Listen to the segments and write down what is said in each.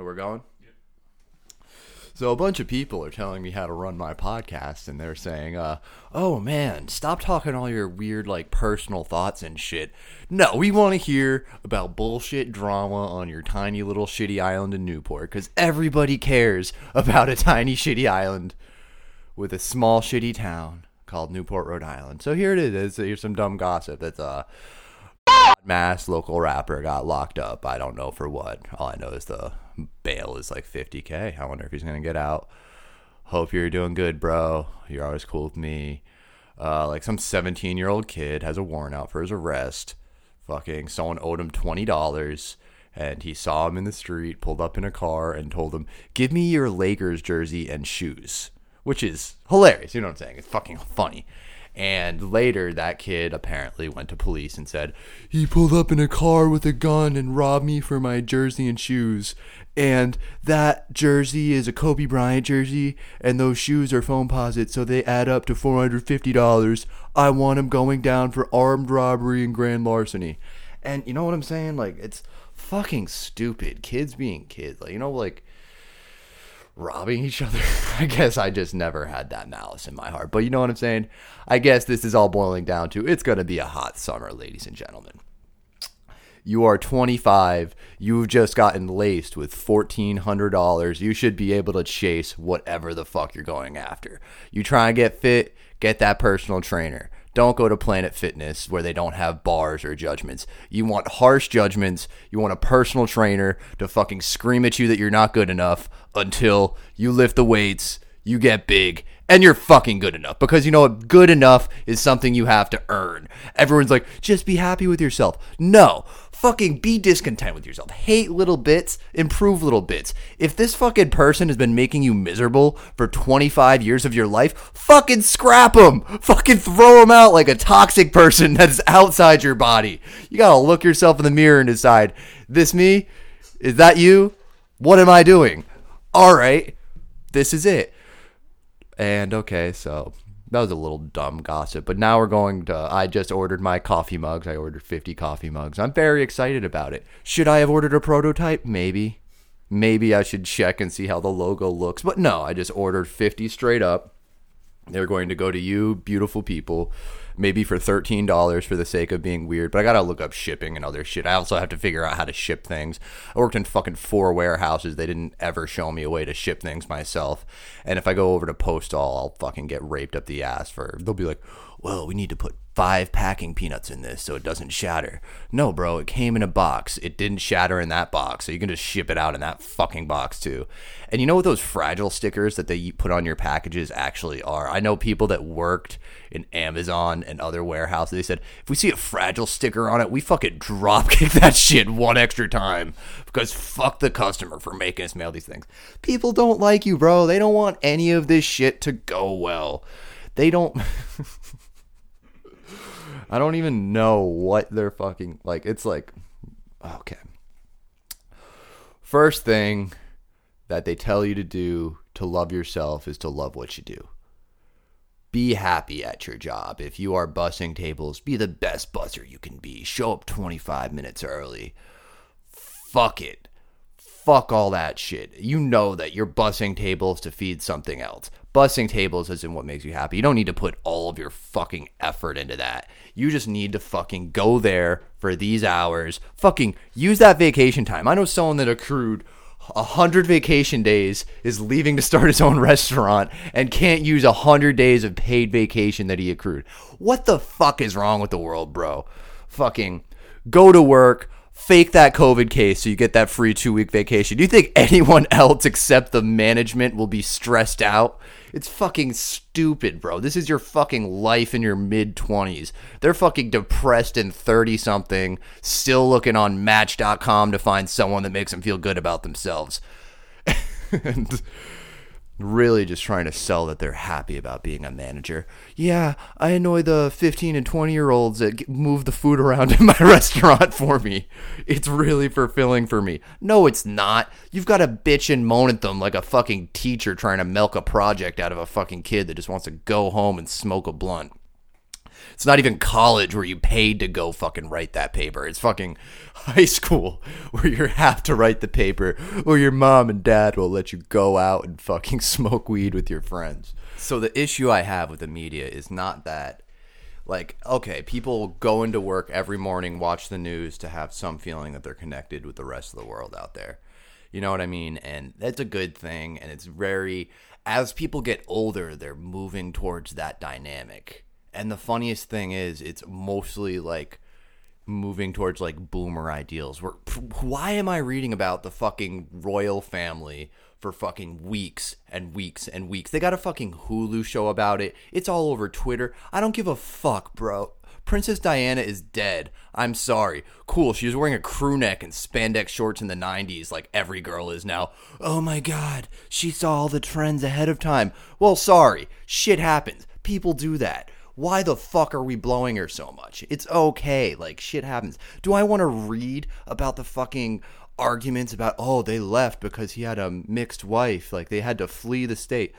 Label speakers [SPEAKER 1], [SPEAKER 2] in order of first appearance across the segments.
[SPEAKER 1] Where we're going? So a bunch of people are telling me how to run my podcast, and they're saying, uh, "Oh man, stop talking all your weird like personal thoughts and shit." No, we want to hear about bullshit drama on your tiny little shitty island in Newport, because everybody cares about a tiny shitty island with a small shitty town called Newport, Rhode Island. So here it is. Here's some dumb gossip. That's uh mass local rapper got locked up. I don't know for what. All I know is the bail is like 50k. I wonder if he's gonna get out. Hope you're doing good, bro. You're always cool with me. Uh, like some 17 year old kid has a warrant out for his arrest. Fucking someone owed him twenty dollars, and he saw him in the street, pulled up in a car, and told him, "Give me your Lakers jersey and shoes," which is hilarious. You know what I'm saying? It's fucking funny. And later, that kid apparently went to police and said, He pulled up in a car with a gun and robbed me for my jersey and shoes. And that jersey is a Kobe Bryant jersey, and those shoes are Foamposite, so they add up to $450. I want him going down for armed robbery and grand larceny. And you know what I'm saying? Like, it's fucking stupid. Kids being kids. Like, you know, like robbing each other. I guess I just never had that malice in my heart. But you know what I'm saying? I guess this is all boiling down to it's going to be a hot summer, ladies and gentlemen. You are 25. You've just gotten laced with $1,400. You should be able to chase whatever the fuck you're going after. You try and get fit, get that personal trainer. Don't go to Planet Fitness where they don't have bars or judgments. You want harsh judgments. You want a personal trainer to fucking scream at you that you're not good enough until you lift the weights, you get big, and you're fucking good enough. Because you know what? Good enough is something you have to earn. Everyone's like, just be happy with yourself. No. Fucking be discontent with yourself. Hate little bits, improve little bits. If this fucking person has been making you miserable for 25 years of your life, fucking scrap them. Fucking throw them out like a toxic person that's outside your body. You gotta look yourself in the mirror and decide, this me? Is that you? What am I doing? All right, this is it. And okay, so that was a little dumb gossip, but now we're going to. I just ordered my coffee mugs. I ordered 50 coffee mugs. I'm very excited about it. Should I have ordered a prototype? Maybe. Maybe I should check and see how the logo looks. But no, I just ordered 50 straight up. They're going to go to you, beautiful people, maybe for $13 for the sake of being weird. But I got to look up shipping and other shit. I also have to figure out how to ship things. I worked in fucking four warehouses. They didn't ever show me a way to ship things myself. And if I go over to Postal, I'll fucking get raped up the ass for. They'll be like, well, we need to put five packing peanuts in this so it doesn't shatter. No, bro, it came in a box. It didn't shatter in that box. So you can just ship it out in that fucking box too. And you know what those fragile stickers that they put on your packages actually are? I know people that worked in Amazon and other warehouses. They said, if we see a fragile sticker on it, we fucking drop kick that shit one extra time because fuck the customer for making us mail these things. People don't like you, bro. They don't want any of this shit to go well. They don't. I don't even know what they're fucking like. It's like, okay. First thing that they tell you to do to love yourself is to love what you do. Be happy at your job. If you are bussing tables, be the best busser you can be. Show up 25 minutes early. Fuck it. Fuck all that shit. You know that you're bussing tables to feed something else. Bussing tables isn't what makes you happy. You don't need to put all of your fucking effort into that. You just need to fucking go there for these hours. Fucking use that vacation time. I know someone that accrued a hundred vacation days is leaving to start his own restaurant and can't use a hundred days of paid vacation that he accrued. What the fuck is wrong with the world, bro? Fucking go to work, fake that COVID case so you get that free two week vacation. Do you think anyone else except the management will be stressed out? It's fucking stupid, bro. This is your fucking life in your mid 20s. They're fucking depressed and 30 something, still looking on Match.com to find someone that makes them feel good about themselves. and really just trying to sell that they're happy about being a manager. Yeah, I annoy the 15 and 20 year olds that move the food around in my restaurant for me. It's really fulfilling for me. No, it's not. You've got to bitch and moan at them like a fucking teacher trying to milk a project out of a fucking kid that just wants to go home and smoke a blunt. It's not even college where you paid to go fucking write that paper. It's fucking high school where you have to write the paper or your mom and dad will let you go out and fucking smoke weed with your friends. So the issue I have with the media is not that like okay, people go into work every morning, watch the news to have some feeling that they're connected with the rest of the world out there. You know what I mean? And that's a good thing and it's very as people get older, they're moving towards that dynamic. And the funniest thing is, it's mostly like moving towards like boomer ideals. Where why am I reading about the fucking royal family for fucking weeks and weeks and weeks? They got a fucking Hulu show about it. It's all over Twitter. I don't give a fuck, bro. Princess Diana is dead. I'm sorry. Cool, she was wearing a crew neck and spandex shorts in the 90s, like every girl is now. Oh my god, she saw all the trends ahead of time. Well, sorry. Shit happens. People do that. Why the fuck are we blowing her so much? It's okay. Like, shit happens. Do I want to read about the fucking arguments about, oh, they left because he had a mixed wife? Like, they had to flee the state.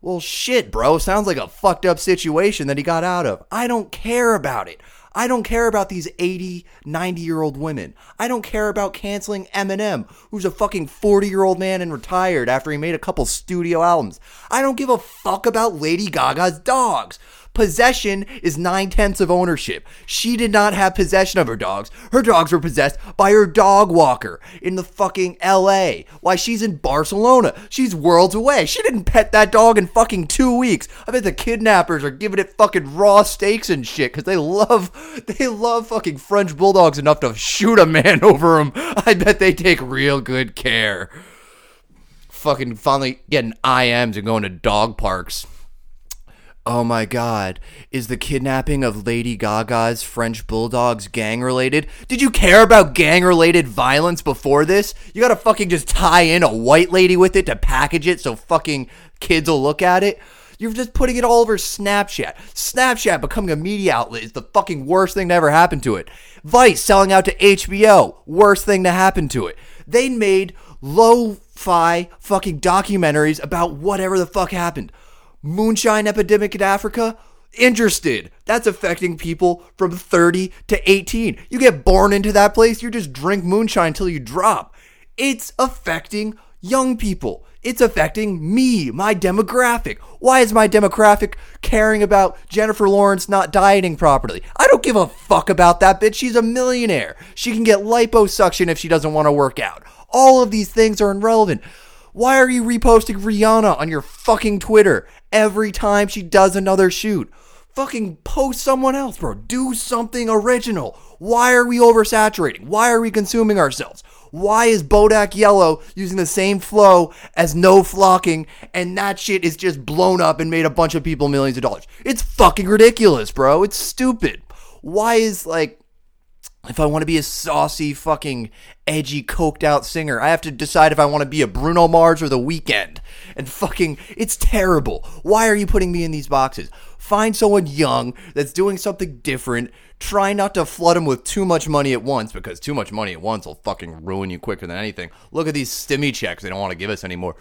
[SPEAKER 1] Well, shit, bro. Sounds like a fucked up situation that he got out of. I don't care about it. I don't care about these 80, 90 year old women. I don't care about canceling Eminem, who's a fucking 40 year old man and retired after he made a couple studio albums. I don't give a fuck about Lady Gaga's dogs. Possession is nine tenths of ownership. She did not have possession of her dogs. Her dogs were possessed by her dog walker in the fucking LA. Why she's in Barcelona. She's worlds away. She didn't pet that dog in fucking two weeks. I bet the kidnappers are giving it fucking raw steaks and shit because they love they love fucking French bulldogs enough to shoot a man over them. I bet they take real good care. Fucking finally getting IMs and going to dog parks. Oh my god, is the kidnapping of Lady Gaga's French bulldogs gang related? Did you care about gang related violence before this? You gotta fucking just tie in a white lady with it to package it so fucking kids will look at it? You're just putting it all over Snapchat. Snapchat becoming a media outlet is the fucking worst thing to ever happen to it. Vice selling out to HBO, worst thing to happen to it. They made lo fi fucking documentaries about whatever the fuck happened moonshine epidemic in Africa? Interested. That's affecting people from 30 to 18. You get born into that place, you just drink moonshine until you drop. It's affecting young people. It's affecting me, my demographic. Why is my demographic caring about Jennifer Lawrence not dieting properly? I don't give a fuck about that bitch. She's a millionaire. She can get liposuction if she doesn't want to work out. All of these things are irrelevant. Why are you reposting Rihanna on your fucking Twitter every time she does another shoot? Fucking post someone else, bro. Do something original. Why are we oversaturating? Why are we consuming ourselves? Why is Bodak Yellow using the same flow as No Flocking and that shit is just blown up and made a bunch of people millions of dollars? It's fucking ridiculous, bro. It's stupid. Why is like if I want to be a saucy, fucking, edgy, coked out singer, I have to decide if I want to be a Bruno Mars or The Weeknd. And fucking, it's terrible. Why are you putting me in these boxes? Find someone young that's doing something different. Try not to flood them with too much money at once because too much money at once will fucking ruin you quicker than anything. Look at these stimmy checks they don't want to give us anymore.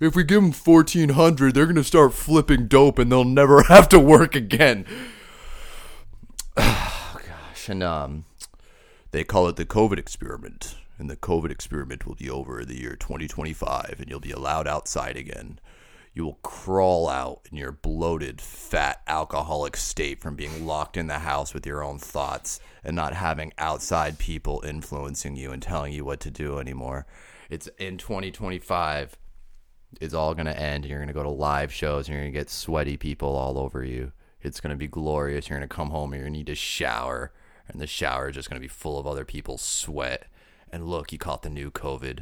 [SPEAKER 1] If we give them 1400 they're going to start flipping dope and they'll never have to work again. Gosh. And, um, they call it the COVID experiment, and the COVID experiment will be over in the year 2025, and you'll be allowed outside again. You will crawl out in your bloated, fat, alcoholic state from being locked in the house with your own thoughts and not having outside people influencing you and telling you what to do anymore. It's in 2025. It's all going to end, and you're going to go to live shows, and you're going to get sweaty people all over you. It's going to be glorious. You're going to come home, and you're going to need to shower and the shower is just going to be full of other people's sweat. And look, you caught the new COVID.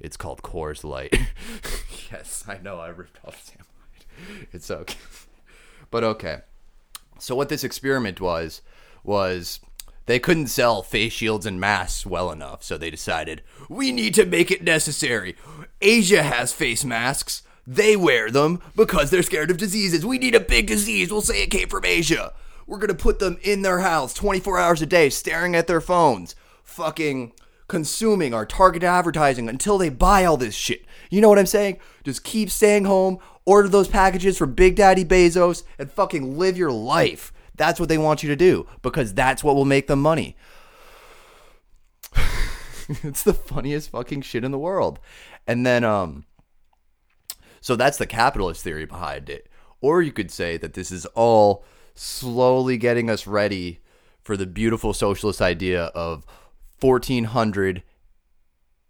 [SPEAKER 1] It's called Coors Light. yes, I know I ripped off Sam. It's okay. But okay. So what this experiment was was they couldn't sell face shields and masks well enough, so they decided we need to make it necessary. Asia has face masks. They wear them because they're scared of diseases. We need a big disease. We'll say it came from Asia. We're going to put them in their house 24 hours a day, staring at their phones, fucking consuming our target advertising until they buy all this shit. You know what I'm saying? Just keep staying home, order those packages from Big Daddy Bezos, and fucking live your life. That's what they want you to do because that's what will make them money. it's the funniest fucking shit in the world. And then um so that's the capitalist theory behind it. Or you could say that this is all slowly getting us ready for the beautiful socialist idea of 1400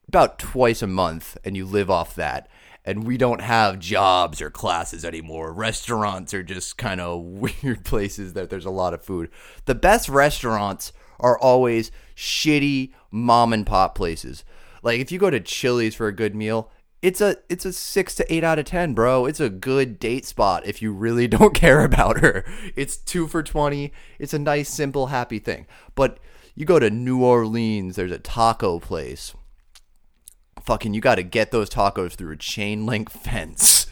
[SPEAKER 1] about twice a month and you live off that and we don't have jobs or classes anymore. Restaurants are just kind of weird places that there's a lot of food. The best restaurants are always shitty mom and pop places. Like if you go to Chili's for a good meal, it's a it's a 6 to 8 out of 10, bro. It's a good date spot if you really don't care about her. It's 2 for 20. It's a nice simple happy thing. But you go to New Orleans, there's a taco place fucking you got to get those tacos through a chain link fence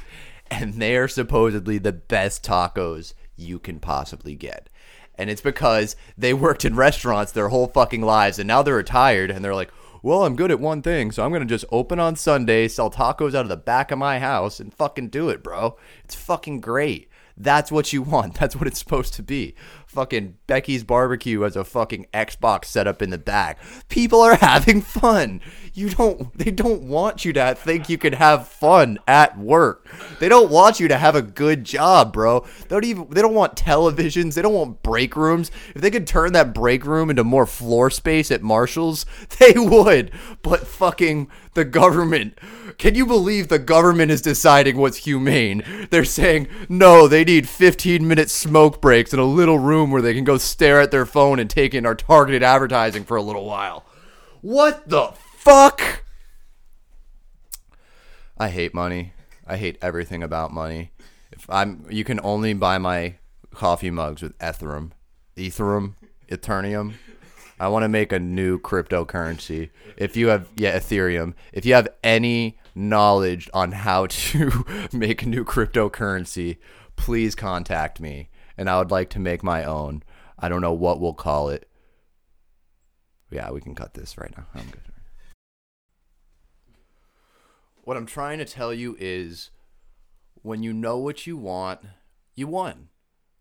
[SPEAKER 1] and they're supposedly the best tacos you can possibly get and it's because they worked in restaurants their whole fucking lives and now they're retired and they're like well i'm good at one thing so i'm gonna just open on sunday sell tacos out of the back of my house and fucking do it bro it's fucking great that's what you want. That's what it's supposed to be. Fucking Becky's barbecue has a fucking Xbox set up in the back. People are having fun. You don't they don't want you to think you can have fun at work. They don't want you to have a good job, bro. They don't even they don't want televisions. They don't want break rooms. If they could turn that break room into more floor space at Marshalls, they would. But fucking the government. Can you believe the government is deciding what's humane? They're saying, no, they need 15 minute smoke breaks in a little room where they can go stare at their phone and take in our targeted advertising for a little while. What the fuck? I hate money. I hate everything about money. If I'm you can only buy my coffee mugs with Ethereum. Ethereum, Eternium. I want to make a new cryptocurrency. If you have yeah, Ethereum. If you have any knowledge on how to make a new cryptocurrency, please contact me and I would like to make my own. I don't know what we'll call it. Yeah, we can cut this right now. I'm good. What I'm trying to tell you is when you know what you want, you won.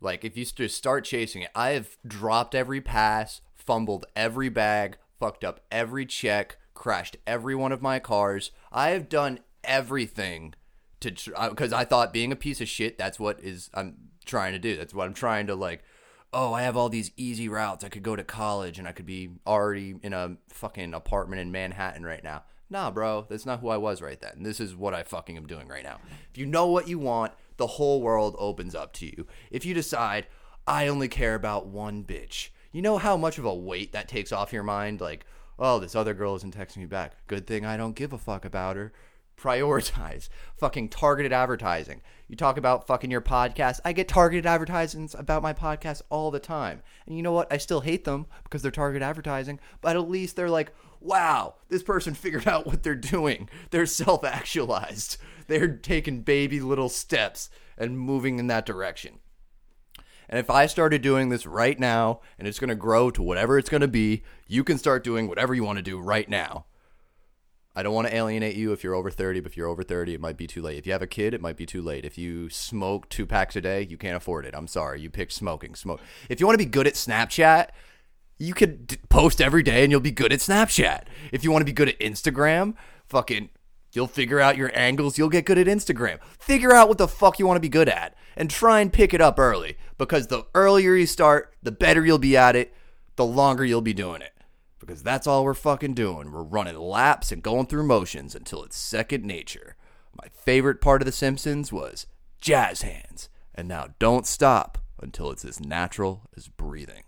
[SPEAKER 1] Like if you just start chasing it, I have dropped every pass, fumbled every bag, fucked up every check, crashed every one of my cars. I have done everything to because uh, I thought being a piece of shit that's what is I'm trying to do. That's what I'm trying to like oh, I have all these easy routes. I could go to college and I could be already in a fucking apartment in Manhattan right now. Nah, bro, that's not who I was right then. This is what I fucking am doing right now. If you know what you want, the whole world opens up to you. If you decide, I only care about one bitch, you know how much of a weight that takes off your mind? Like, oh, this other girl isn't texting me back. Good thing I don't give a fuck about her. Prioritize. Fucking targeted advertising. You talk about fucking your podcast. I get targeted advertisements about my podcast all the time. And you know what? I still hate them because they're targeted advertising, but at least they're like, wow, this person figured out what they're doing. They're self actualized. They're taking baby little steps and moving in that direction. And if I started doing this right now and it's going to grow to whatever it's going to be, you can start doing whatever you want to do right now. I don't want to alienate you if you're over 30, but if you're over 30, it might be too late. If you have a kid, it might be too late. If you smoke two packs a day, you can't afford it. I'm sorry. You picked smoking. Smoke. If you want to be good at Snapchat, you could post every day and you'll be good at Snapchat. If you want to be good at Instagram, fucking You'll figure out your angles. You'll get good at Instagram. Figure out what the fuck you want to be good at and try and pick it up early because the earlier you start, the better you'll be at it, the longer you'll be doing it. Because that's all we're fucking doing. We're running laps and going through motions until it's second nature. My favorite part of The Simpsons was jazz hands. And now don't stop until it's as natural as breathing.